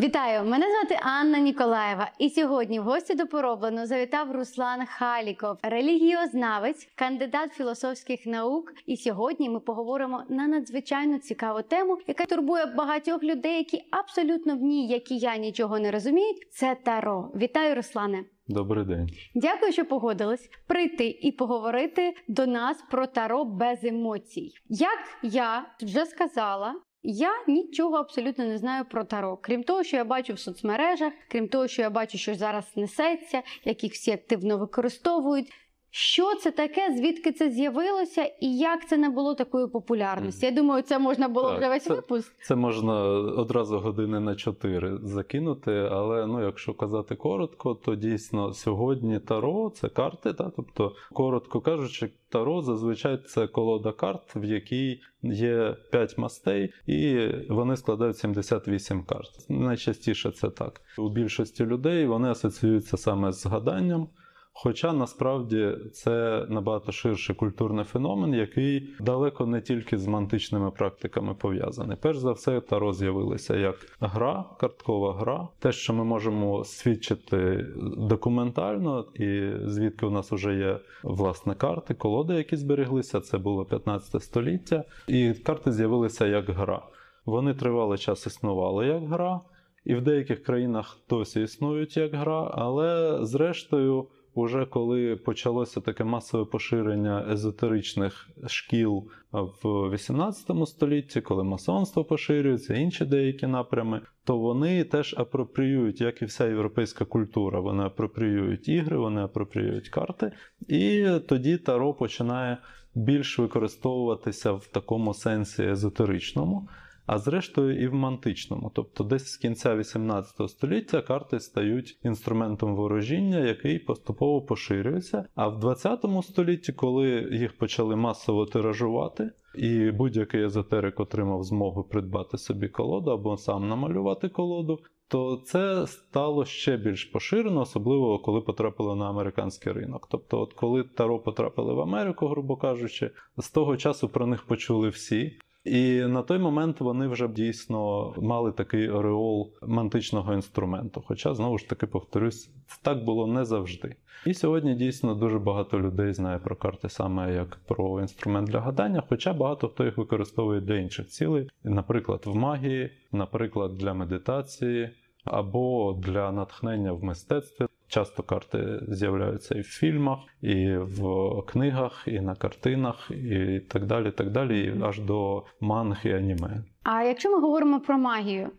Вітаю! Мене звати Анна Ніколаєва. І сьогодні в гості до пороблено завітав Руслан Халіков, релігіознавець, кандидат філософських наук. І сьогодні ми поговоримо на надзвичайно цікаву тему, яка турбує багатьох людей, які абсолютно в ній, як і я, нічого не розуміють. Це таро. Вітаю, Руслане! Добрий день. Дякую, що погодились прийти і поговорити до нас про таро без емоцій. Як я вже сказала. Я нічого абсолютно не знаю про таро, крім того, що я бачу в соцмережах, крім того, що я бачу, що зараз несеться, як їх всі активно використовують. Що це таке, звідки це з'явилося, і як це не було такої популярності? Я думаю, це можна було Так, вже весь це- випуск. Це можна одразу години на 4 закинути, але ну, якщо казати коротко, то дійсно сьогодні таро це карти. Та? Тобто, коротко кажучи, таро зазвичай це колода карт, в якій є 5 мастей, і вони складають 78 карт. Найчастіше це так. У більшості людей вони асоціюються саме з гаданням. Хоча насправді це набагато ширший культурний феномен, який далеко не тільки з мантичними практиками пов'язаний. Перш за все, таро з'явилося як гра, карткова гра, те, що ми можемо свідчити документально, і звідки у нас вже є власне карти, колоди, які збереглися. Це було 15 століття, і карти з'явилися як гра. Вони тривалий час існували як гра, і в деяких країнах досі існують як гра, але зрештою. Уже коли почалося таке масове поширення езотеричних шкіл в 18 столітті, коли масонство поширюється, інші деякі напрями, то вони теж апропріюють, як і вся європейська культура. Вони апропріюють ігри, вони апропріюють карти, і тоді таро починає більш використовуватися в такому сенсі езотеричному. А зрештою і в мантичному, тобто десь з кінця 18 століття карти стають інструментом ворожіння, який поступово поширюється. А в 20 столітті, коли їх почали масово тиражувати, і будь-який езотерик отримав змогу придбати собі колоду або сам намалювати колоду, то це стало ще більш поширено, особливо коли потрапили на американський ринок. Тобто, от коли таро потрапили в Америку, грубо кажучи, з того часу про них почули всі. І на той момент вони вже дійсно мали такий ореол мантичного інструменту. Хоча, знову ж таки, повторюсь, так було не завжди. І сьогодні дійсно дуже багато людей знає про карти саме як про інструмент для гадання, хоча багато хто їх використовує для інших цілей, наприклад, в магії, наприклад, для медитації або для натхнення в мистецтві. Часто карти з'являються і в фільмах, і в книгах, і на картинах, і так далі, так далі, і аж до манг і аніме. А якщо ми говоримо про магію,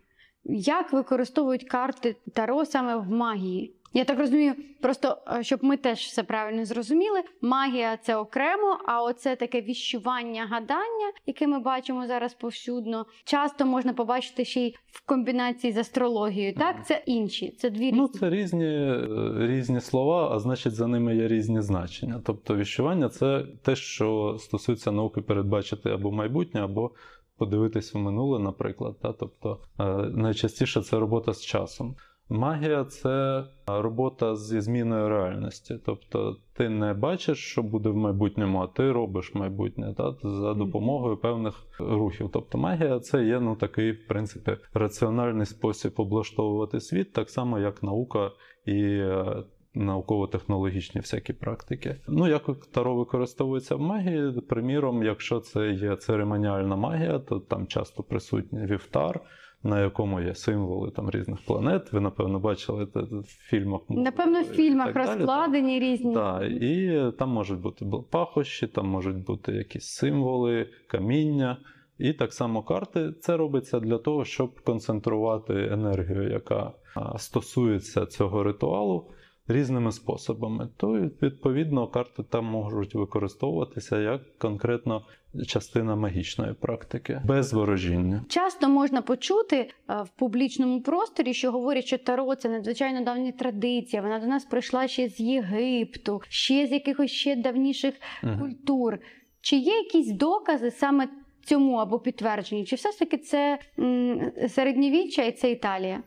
як використовують карти Таро саме в магії? Я так розумію, просто е, щоб ми теж все правильно зрозуміли, магія це окремо, а оце таке віщування гадання, яке ми бачимо зараз повсюдно, часто можна побачити ще й в комбінації з астрологією. Так, це інші, це дві Ну, різні. це різні, е, різні слова, а значить, за ними є різні значення. Тобто, віщування це те, що стосується науки передбачити або майбутнє, або подивитись в минуле, наприклад. Та? Тобто, е, найчастіше це робота з часом. Магія це робота зі зміною реальності. Тобто ти не бачиш, що буде в майбутньому, а ти робиш майбутнє та, за допомогою певних рухів. Тобто магія це є ну, такий, в принципі, раціональний спосіб облаштовувати світ, так само як наука і. е, Науково-технологічні всякі практики. Ну, як таро використовується в магії, приміром, якщо це є церемоніальна магія, то там часто присутній вівтар, на якому є символи там різних планет. Ви, напевно, бачили це в фільмах. Напевно, в фільмах так далі, розкладені різні. Так, і там можуть бути пахощі, там можуть бути якісь символи, каміння. І так само карти. Це робиться для того, щоб концентрувати енергію, яка стосується цього ритуалу різними способами. То відповідно карти там можуть використовуватися як конкретно частина магічної практики без ворожіння. Часто можна почути е, в публічному просторі, що говорять, що таро це надзвичайно давня традиція. Вона до нас прийшла ще з Єгипту, ще з якихось ще давніших Мгм. культур. Чи є якісь докази саме цьому або підтверджені? Чи все ж таки це середньовіччя і це Італія?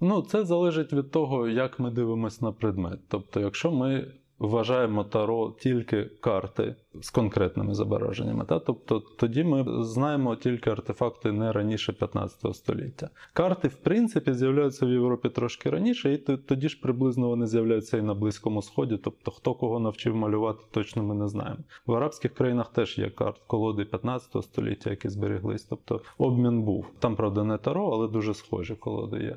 Ну, це залежить від того, як ми дивимося на предмет. Тобто, якщо ми вважаємо таро тільки карти з конкретними зображеннями. Та? Тобто тоді ми знаємо тільки артефакти не раніше 15 століття. Карти, в принципі, з'являються в Європі трошки раніше, і тоді ж приблизно вони з'являються і на Близькому Сході. Тобто, хто кого навчив малювати, точно ми не знаємо. В арабських країнах теж є карт колоди 15 століття, які зберіглись. Тобто обмін був. Там, правда, не таро, але дуже схожі колоди є.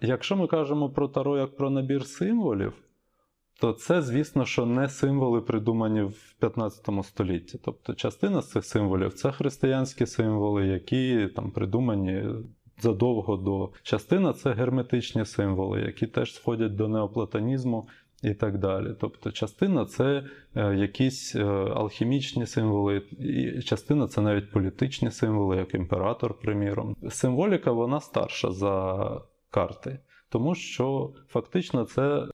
Якщо ми кажемо про таро як про набір символів, то це, звісно, що не символи, придумані в 15 столітті. Тобто частина з цих символів це християнські символи, які там придумані задовго до. Частина це герметичні символи, які теж сходять до неоплатонізму і так далі. Тобто, частина це е, якісь е, алхімічні символи, і частина це навіть політичні символи, як імператор, приміром. Символіка вона старша за карти, тому що фактично це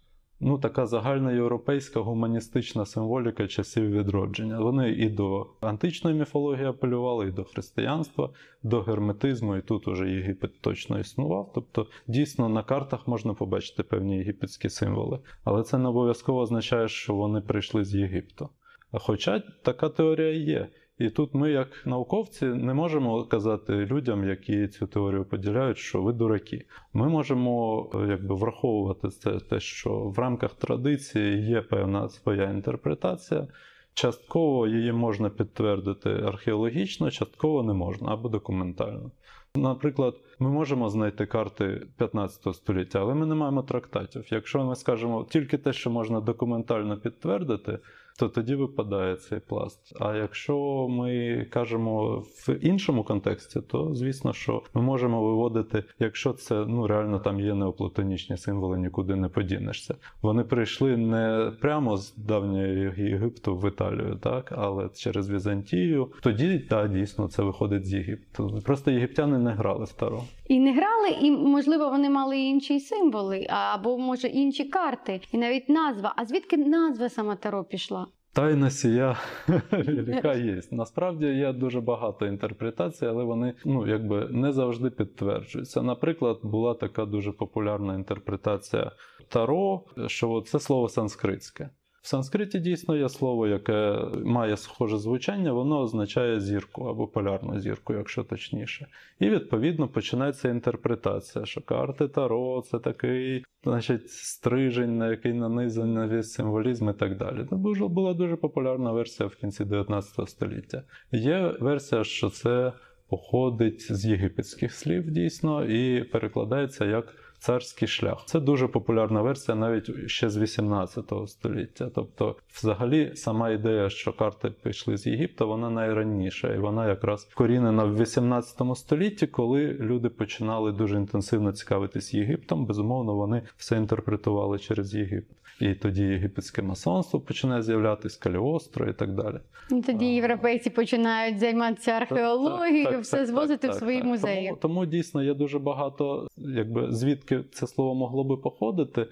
ну, така загальноєвропейська гуманістична символіка часів відродження. Вони і до античної міфології апелювали, і до християнства, до герметизму, і тут уже Єгипет точно існував. Тобто, дійсно, на картах можна побачити певні єгипетські символи, але це не обов'язково означає, що вони прийшли з Єгипту. Хоча така теорія є. І тут ми, як науковці, не можемо казати людям, які цю теорію поділяють, що ви дураки. Ми можемо е, якби враховувати це те, що в рамках традиції є певна своя інтерпретація. Частково її можна підтвердити археологічно, частково не можна або документально. Наприклад, ми можемо знайти карти 15 століття, але ми не маємо трактатів. Якщо ми скажемо тільки те, що можна документально підтвердити, то тоді випадає цей пласт. А якщо ми кажемо в іншому контексті, то звісно, що ми можемо виводити, якщо це ну реально там є неоплатонічні символи, нікуди не подінешся. Вони прийшли не прямо з давнього Єгипту в Італію, так, але через Візантію. Тоді так, дійсно це виходить з Єгипту. Просто єгиптяни не грали в таро. І не грали, і можливо вони мали інші символи, або може інші карти, і навіть назва. А звідки назва сама Таро пішла? Тайна сія яка є. Насправді є дуже багато інтерпретацій, але вони ну якби не завжди підтверджуються. Наприклад, була така дуже популярна інтерпретація таро, що це слово санскритське. В санскриті дійсно є слово, яке має схоже звучання, воно означає зірку або полярну зірку, якщо точніше. І відповідно починається інтерпретація, що карти Таро це такий, значить, стрижень, на який нанизаний весь символізм і так далі. Це була дуже популярна версія в кінці 19 століття. Є версія, що це походить з єгипетських слів дійсно і перекладається як царський шлях. Це дуже популярна версія навіть ще з 18 століття. Тобто, взагалі, сама ідея, що карти пішли з Єгипта, вона найраніша, і вона якраз вкорінена в 18 столітті, коли люди починали дуже інтенсивно цікавитись Єгиптом. Безумовно, вони все інтерпретували через Єгипет. І тоді єгипетське масонство починає з'являтися, Каліостро і так далі. І тоді європейці починають займатися археологією, Так, так, все так, звозити в свої музеї. Тому, тому дійсно є дуже багато, якби звідки це слово могло би походити.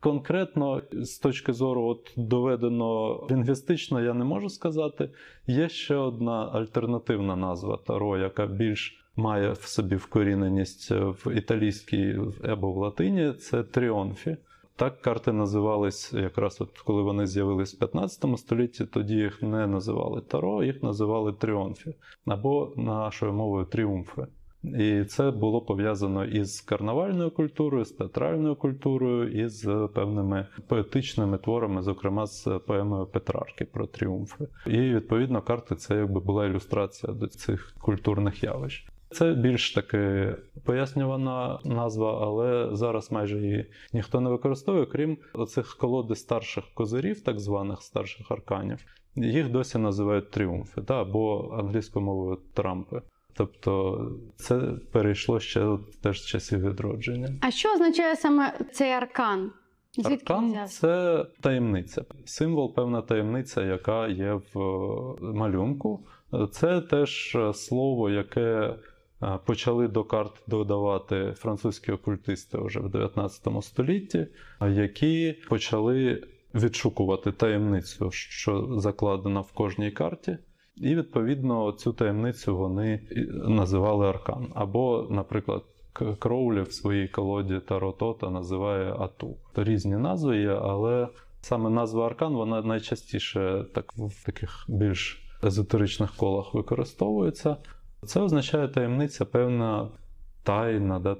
Конкретно з точки зору от доведено лінгвістично, я не можу сказати. Є ще одна альтернативна назва таро, яка більш має в собі вкоріненість в італійській або в латині. Це тріонфі. Так карти називались якраз от коли вони з'явились в 15 столітті, тоді їх не називали таро, їх називали тріонфі або нашою мовою тріумфи. І це було пов'язано із карнавальною культурою, з театральною культурою і з певними поетичними творами, зокрема з поемою Петрарки про тріумфи. І відповідно карти це якби була ілюстрація до цих культурних явищ. Це більш таки пояснювана назва, але зараз майже її ніхто не використовує, крім оцих колоди старших козирів, так званих старших арканів. Їх досі називають тріумфи, та, або англійською мовою трампи. Тобто це перейшло ще теж з часів відродження. А що означає саме цей аркан? Звідки Аркан це таємниця, символ, певна таємниця, яка є в е, малюнку. Це теж е, слово, яке е, почали до карт додавати французькі окультисти вже в 19 столітті, які почали відшукувати таємницю, що закладена в кожній карті. І відповідно цю таємницю вони називали аркан. Або, наприклад, Кроулі в своїй колоді Таро Тота називає Ату. То різні назви є, але Саме назва аркан вона найчастіше так в таких більш езотеричних колах використовується. Це означає таємниця, певна тайна, да,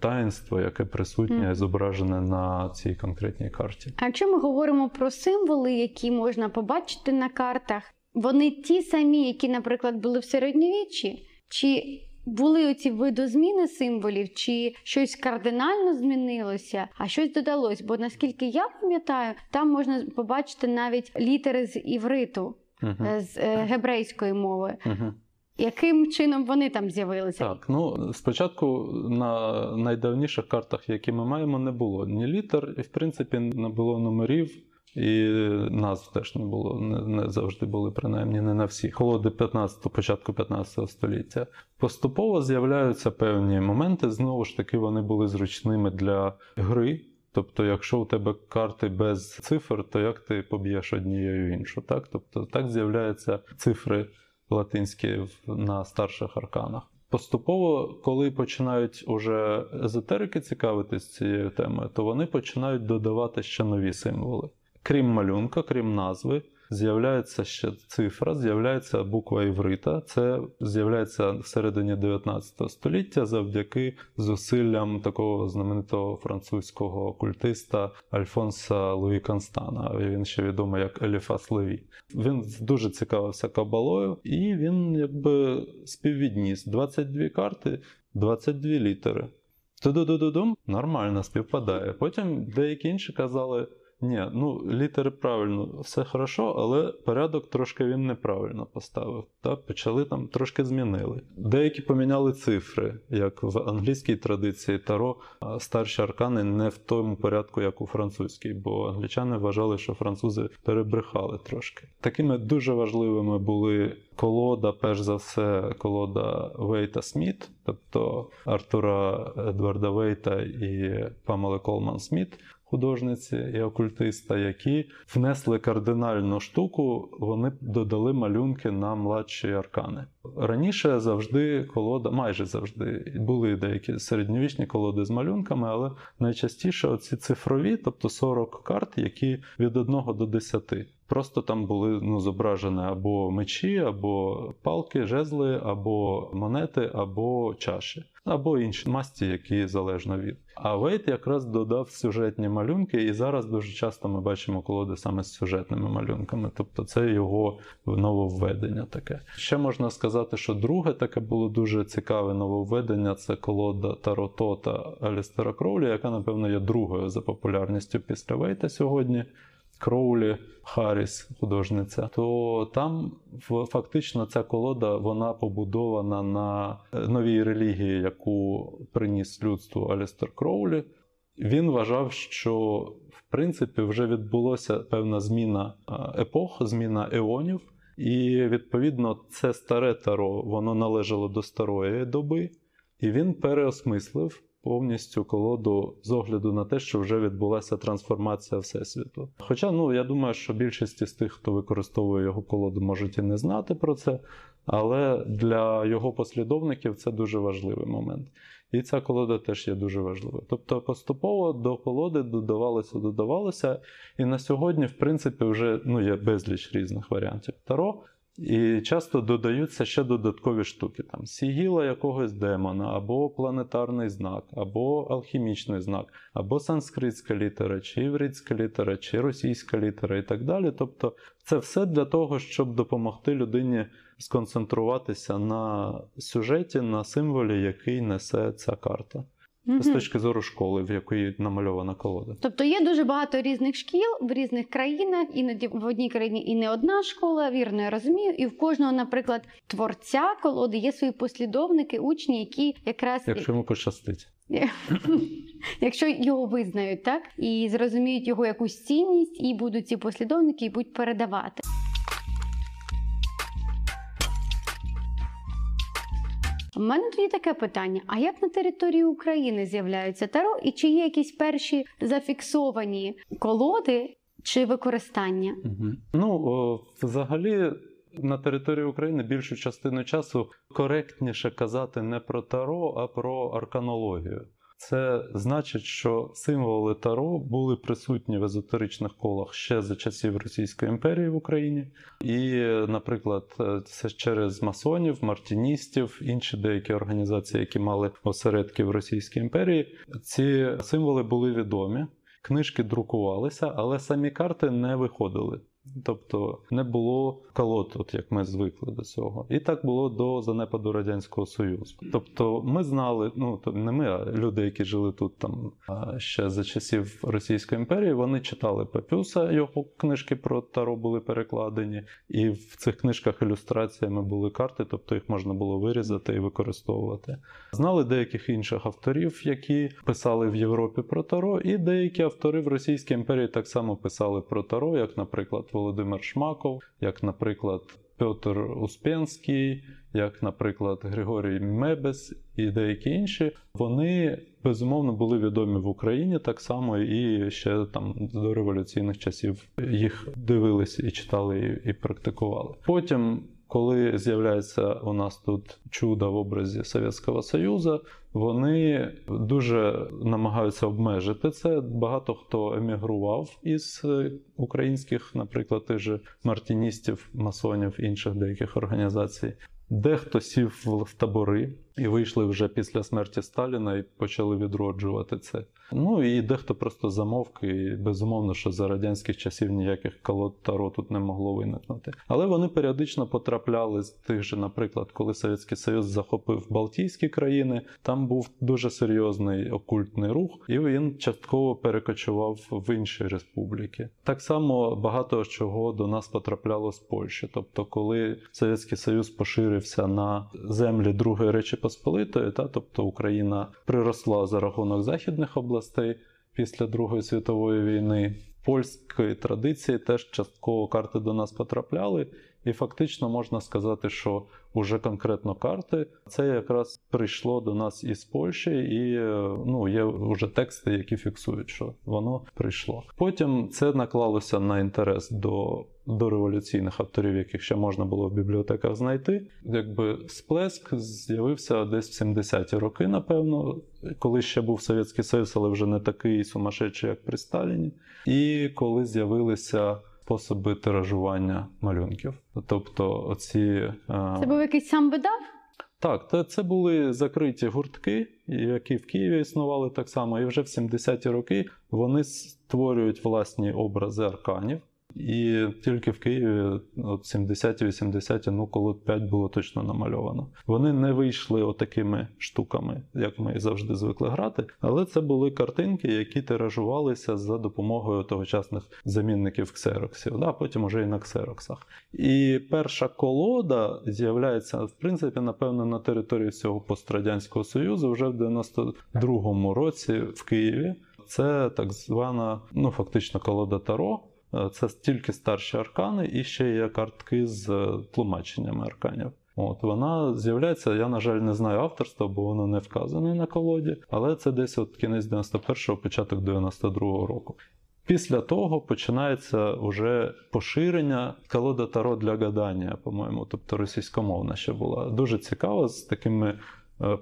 таїнство, яке присутнє і зображене на цій конкретній карті. А якщо ми говоримо про символи, які можна побачити на картах, вони ті самі, які, наприклад, були в середньовіччі, чи були оці видозміни символів, чи щось кардинально змінилося, а щось додалось? Бо наскільки я пам'ятаю, там можна побачити навіть літери з івриту, е, з е, гебрейської мови. Угу. Яким чином вони там з'явилися? Так, ну спочатку на найдавніших картах, які ми маємо, не було ні літер, і в принципі не було номерів. І назв теж не було, не, не завжди були, принаймні не на всіх. Колоди 15, початку 15 століття. Поступово з'являються певні моменти. Знову ж таки, вони були зручними для гри. Тобто, якщо у тебе карти без цифр, то як ти поб'єш однією іншу? Так? Тобто так з'являються цифри латинські на старших арканах. Поступово, коли починають уже езотерики цікавитись цією темою, то вони починають додавати ще нові символи. Крім малюнка, крім назви, з'являється ще цифра, з'являється буква іврита. Це з'являється всередині 19 століття завдяки зусиллям такого знаменитого французького окультиста Альфонса Луї Констана. Він ще відомий як Еліфас Леві. Він дуже цікавився кабалою, і він якби співвідніс 22 карти, 22 літери. Ту-ду-ду-ду-дум нормально співпадає. Потім деякі інші казали. Ні, ну літери правильно, все хорошо, але порядок трошки він неправильно поставив. Та почали там трошки змінили. Деякі поміняли цифри, як в англійській традиції Таро, старші аркани не в тому порядку, як у французькій, бо англічани вважали, що французи перебрехали трошки. Такими дуже важливими були колода, перш за все, колода Вейта Сміт, тобто Артура Едварда Вейта і Памели Колман Сміт художниці і окультиста, які внесли кардинальну штуку, вони додали малюнки на младші аркани. Раніше завжди колода, майже завжди були деякі середньовічні колоди з малюнками, але найчастіше оці цифрові, тобто 40 карт, які від 1 до 10. Просто там були ну, зображені або мечі, або палки, жезли, або монети, або чаші, або інші масті, які залежно від. А Вейт якраз додав сюжетні малюнки, і зараз дуже часто ми бачимо колоди саме з сюжетними малюнками. Тобто це його нововведення таке. Ще можна сказати, що друге таке було дуже цікаве нововведення це колода Таротота Алістера Кроулі, яка, напевно, є другою за популярністю після Вейта сьогодні. Кроулі Харріс, художниця, то там фактично ця колода вона побудована на е, новій релігії, яку приніс людству Алістер Кроулі. Він вважав, що в принципі вже відбулося певна зміна е, епох, зміна еонів, і відповідно це старе таро воно належало до старої доби, і він переосмислив повністю колоду з огляду на те, що вже відбулася трансформація Всесвіту. Хоча, ну я думаю, що більшість із тих, хто використовує його колоду, можуть і не знати про це, але для його послідовників це дуже важливий момент. І ця колода теж є дуже важливою. Тобто поступово до колоди додавалося, додавалося, і на сьогодні, в принципі, вже ну, є безліч різних варіантів Таро. І часто додаються ще додаткові штуки: там сігіла якогось демона, або планетарний знак, або алхімічний знак, або санскритська літера, чи івритська літера, чи російська літера, і так далі. Тобто, це все для того, щоб допомогти людині сконцентруватися на сюжеті, на символі, який несе ця карта. Мгм. З точки зору школи, в якої намальована колода. Тобто є дуже багато різних шкіл в різних країнах, іноді в одній країні і не одна школа, вірно я розумію. І в кожного, наприклад, творця колоди є свої послідовники, учні, які якраз Якщо йому пощастить. якщо його визнають, так і зрозуміють його якусь цінність, і будуть ці послідовники і будуть передавати. У мене тоді таке питання: а як на території України з'являються таро, і чи є якісь перші зафіксовані колоди чи використання? Угу. Ну, о, взагалі, на території України більшу частину часу коректніше казати не про таро, а про арканологію. Це значить, що символи Таро були присутні в езотеричних колах ще за часів Російської імперії в Україні. І, наприклад, це через масонів, мартіністів, інші деякі організації, які мали осередки в Російській імперії. Ці символи були відомі, книжки друкувалися, але самі карти не виходили. Тобто не було колод, от як ми звикли до цього. І так було до занепаду Радянського Союзу. Тобто ми знали, ну не ми, а люди, які жили тут там ще за часів Російської імперії, вони читали Папюса, його книжки про Таро були перекладені, і в цих книжках ілюстраціями були карти, тобто їх можна було вирізати і використовувати. Знали деяких інших авторів, які писали в Європі про Таро, і деякі автори в Російській імперії так само писали про Таро, як, наприклад, Володимир Шмаков, як, наприклад, Петр Успенський, як, наприклад, Григорій Мебес і деякі інші, вони безумовно були відомі в Україні так само і ще там до революційних часів їх дивилися і читали і, і практикували. Потім. Коли з'являється у нас тут чудо в образі Совєтського Союзу, вони дуже намагаються обмежити це. Багато хто емігрував із українських, наприклад, тих же мартіністів, масонів інших деяких організацій. Дехто сів в табори і вийшли вже після смерті Сталіна і почали відроджувати це. Ну і дехто просто замовк, і безумовно, що за радянських часів ніяких колод таро тут не могло виникнути. Але вони періодично потрапляли з тих же, наприклад, коли Совєтський Союз захопив Балтійські країни, там був дуже серйозний окультний рух, і він частково перекочував в інші республіки. Так само багато чого до нас потрапляло з Польщі. Тобто, коли Совєтський Союз поширився на землі Другої Речі Посполитої, та тобто Україна приросла за рахунок західних областей після Другої світової війни. Польської традиції теж частково карти до нас потрапляли, і фактично можна сказати, що уже конкретно карти це якраз прийшло до нас із Польщі, і ну є вже тексти, які фіксують, що воно прийшло. Потім це наклалося на інтерес до до революційних авторів, яких ще можна було в бібліотеках знайти. Якби сплеск з'явився десь в 70-ті роки, напевно, коли ще був Совєтський Союз, але вже не такий сумасшедший, як при Сталіні. І коли з'явилися способи тиражування малюнків. Тобто, оці. Це був якийсь сам видав? Так, це були закриті гуртки, які в Києві існували так само. І вже в 70-ті роки вони створюють власні образи арканів. І тільки в Києві от 70-80, ну коло 5 було точно намальовано. Вони не вийшли отакими штуками, як ми завжди звикли грати. Але це були картинки, які тиражувалися за допомогою тогочасних замінників ксероксів, да, потім уже і на ксероксах. І перша колода з'являється, в принципі, напевно, на території всього пострадянського союзу вже в 92-му році в Києві. Це так звана, ну фактично колода Таро. Це тільки старші аркани, і ще є картки з тлумаченнями арканів. От вона з'являється. Я, на жаль, не знаю авторства, бо воно не вказане на колоді, але це десь от кінець 91-го, початок 92-го року. Після того починається вже поширення колода Таро для гадання, по-моєму, тобто російськомовна ще була. Дуже цікава з такими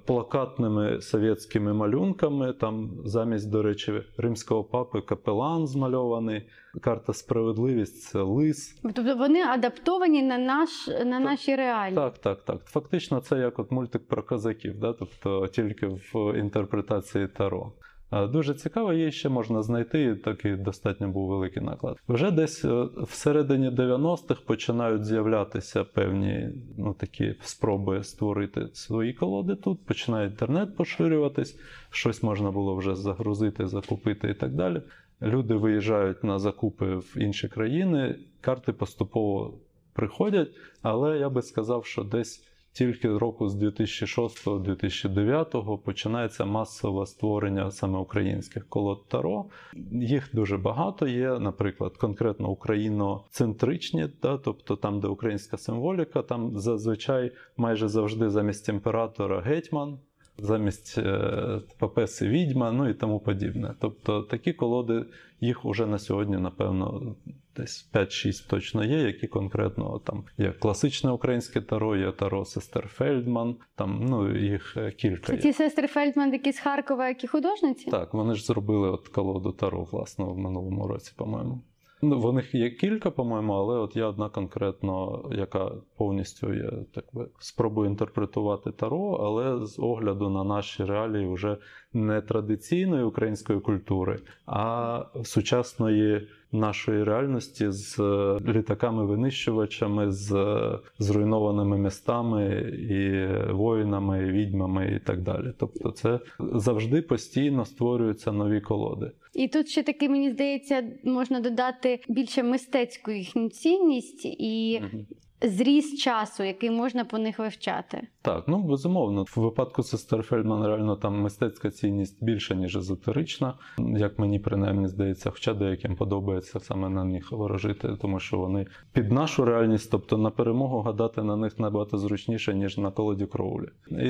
плакатними совєтськими малюнками. Там замість, до речі, римського папи капелан змальований. Карта справедливість це лис. Тобто вони адаптовані на наш на наші реалії. Так, так, так. Фактично, це як от мультик про козаків, да? тобто тільки в інтерпретації Таро. Дуже цікаво, її ще можна знайти, такий достатньо був великий наклад. Вже десь всередині 90-х починають з'являтися певні ну, такі спроби створити свої колоди тут, починає інтернет поширюватись, щось можна було вже загрузити, закупити і так далі. Люди виїжджають на закупи в інші країни, карти поступово приходять, але я би сказав, що десь. Тільки року з 2006-2009 починається масове створення саме українських колод Таро. Їх дуже багато є, наприклад, конкретно україноцентричні, да, тобто там, де українська символіка, там зазвичай майже завжди замість імператора гетьман. Замість е, Папеси відьма, ну і тому подібне. Тобто такі колоди, їх уже на сьогодні, напевно, десь 5-6 точно є, які конкретно там є класичне українське таро, є таро сестер Фельдман, там ну їх е, кілька. Це Є. ті сестри Фельдман, які з Харкова, які художниці? Так, вони ж зробили от колоду Таро, власне, в минулому році, по-моєму. Ну, в них є кілька, по-моєму, але от є одна конкретно, яка повністю є так би спробую інтерпретувати Таро, але з огляду на наші реалії вже не традиційної української культури, а сучасної нашої реальності з е, літаками-винищувачами, з е, зруйнованими містами і воїнами, і відьмами і так далі. Тобто, це завжди постійно створюються нові колоди. І тут ще таки, мені здається, можна додати більше мистецьку їхню цінність і Мгм. Зріз часу, який можна по них вивчати. Так, ну безумовно. В випадку сестер Фельдман реально там мистецька цінність більша, ніж езотерична, як мені принаймні здається, хоча деяким подобається саме на них ворожити, тому що вони під нашу реальність, тобто на перемогу гадати на них набагато зручніше, ніж на колоді кроулі.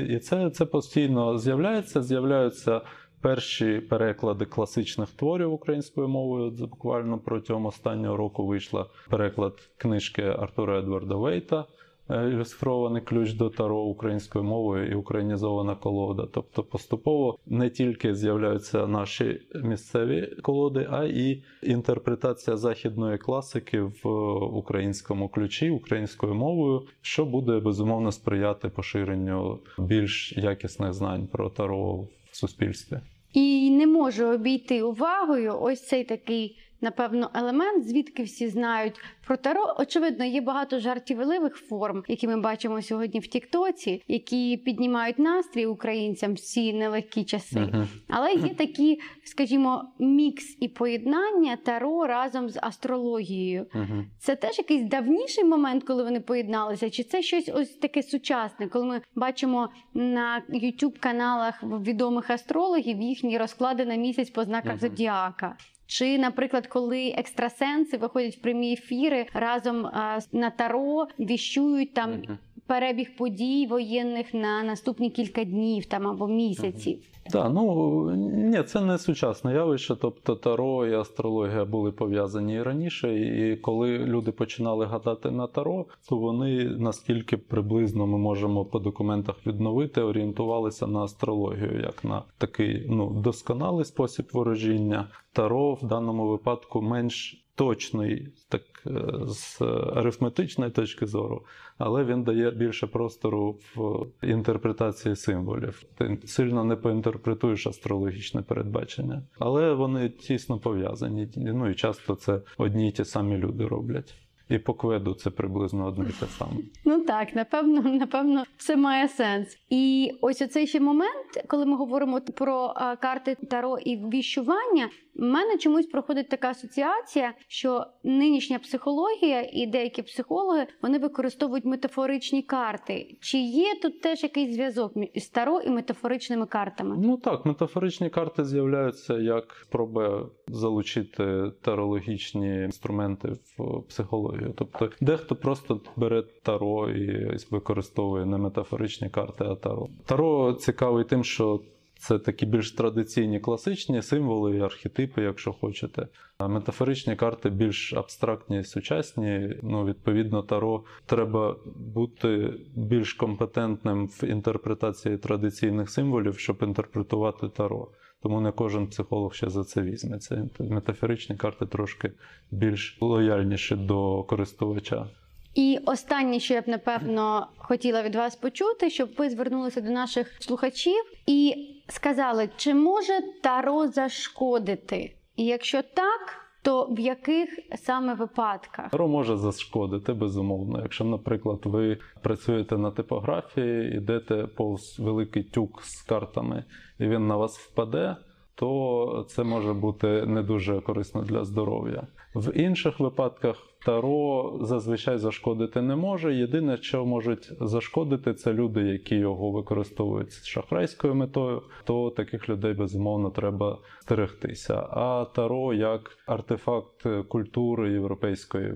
І це, це постійно з'являється, з'являються. Перші переклади класичних творів українською мовою буквально протягом останнього року вийшла переклад книжки Артура Едварда Вейта е, ілюстрований ключ до Таро українською мовою і українізована колода. Тобто поступово не тільки з'являються наші місцеві колоди, а і інтерпретація західної класики в українському ключі, українською мовою, що буде безумовно сприяти поширенню більш якісних знань про Таро суспільстві. І не можу обійти увагою ось цей такий, напевно, елемент, звідки всі знають про таро. Очевидно, є багато жартівливих форм, які ми бачимо сьогодні в Тіктоці, які піднімають настрій українцям в ці нелегкі часи. Мгм. Але є такі, скажімо, мікс і поєднання таро разом з астрологією. Мгм. Це теж якийсь давніший момент, коли вони поєдналися, чи це щось ось таке сучасне, коли ми бачимо на youtube каналах відомих астрологів їхні розклади на місяць по знаках Мгм. зодіака. Чи, наприклад, коли екстрасенси виходять в прямі ефіри разом а, на таро, віщують там. Перебіг подій воєнних на наступні кілька днів там або місяців. Так, ну ні, це не сучасне явище. Тобто Таро і астрологія були пов'язані і раніше. І коли люди починали гадати на Таро, то вони наскільки приблизно ми можемо по документах відновити, орієнтувалися на астрологію як на такий ну, досконалий спосіб ворожіння. Таро в даному випадку менш точний, так е, з арифметичної точки зору, але він дає більше простору в інтерпретації символів. Ти сильно не поінтерпретуєш астрологічне передбачення, але вони тісно пов'язані. Ну і часто це одні й ті самі люди роблять. І по кведу це приблизно одне й те саме. Ну так, напевно, напевно, це має сенс. І ось оцей ще момент, коли ми говоримо про карти Таро і віщування, мене чомусь проходить така асоціація, що нинішня психологія і деякі психологи вони використовують метафоричні карти. Чи є тут теж якийсь зв'язок між Таро і метафоричними картами? Ну так, метафоричні карти з'являються як спроба залучити тарологічні інструменти в психологію. Тобто дехто просто бере таро і використовує не метафоричні карти, а таро. Таро цікавий тим, що це такі більш традиційні класичні символи архетипи, якщо хочете. А метафоричні карти більш абстрактні сучасні. Ну, відповідно, таро треба бути більш компетентним в інтерпретації традиційних символів, щоб інтерпретувати таро. Тому не кожен психолог ще за це візьметься. Метафоричні карти трошки більш лояльніші до користувача. І останнє, що я б напевно хотіла від вас почути, щоб ви звернулися до наших слухачів і сказали, чи може таро зашкодити? І якщо так, то в яких саме випадках? Таро може зашкодити, безумовно. Якщо, наприклад, ви працюєте на типографії, йдете повз великий тюк з картами, і він на вас впаде, то це може бути не дуже корисно для здоров'я. В інших випадках таро зазвичай зашкодити не може. Єдине, що можуть зашкодити, це люди, які його використовують з шахрайською метою. То таких людей безумовно треба стерегтися. А таро як артефакт культури європейської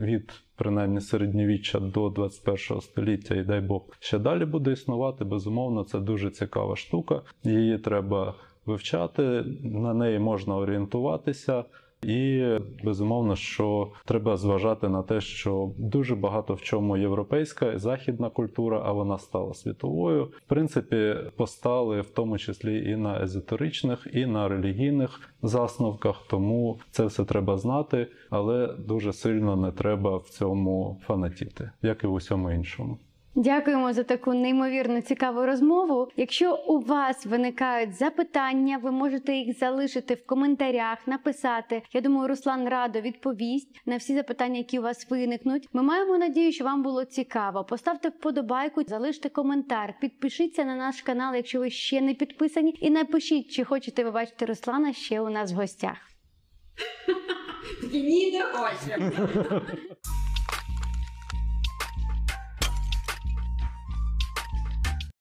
від принаймні середньовіччя до 21 століття, і дай Бог ще далі буде існувати. Безумовно, це дуже цікава штука. Її треба вивчати, на неї можна орієнтуватися. І безумовно, що треба зважати на те, що дуже багато в чому європейська західна культура, а вона стала світовою. В принципі, постали в тому числі і на езотеричних, і на релігійних засновках. Тому це все треба знати, але дуже сильно не треба в цьому фанатіти, як і в усьому іншому. Дякуємо за таку неймовірно цікаву розмову. Якщо у вас виникають запитання, ви можете їх залишити в коментарях, написати. Я думаю, Руслан радо відповість на всі запитання, які у вас виникнуть. Ми маємо надію, що вам було цікаво. Поставте вподобайку, залиште коментар, підпишіться на наш канал, якщо ви ще не підписані, і напишіть, чи хочете ви бачити Руслана ще у нас в гостях. Ні, не хочемо.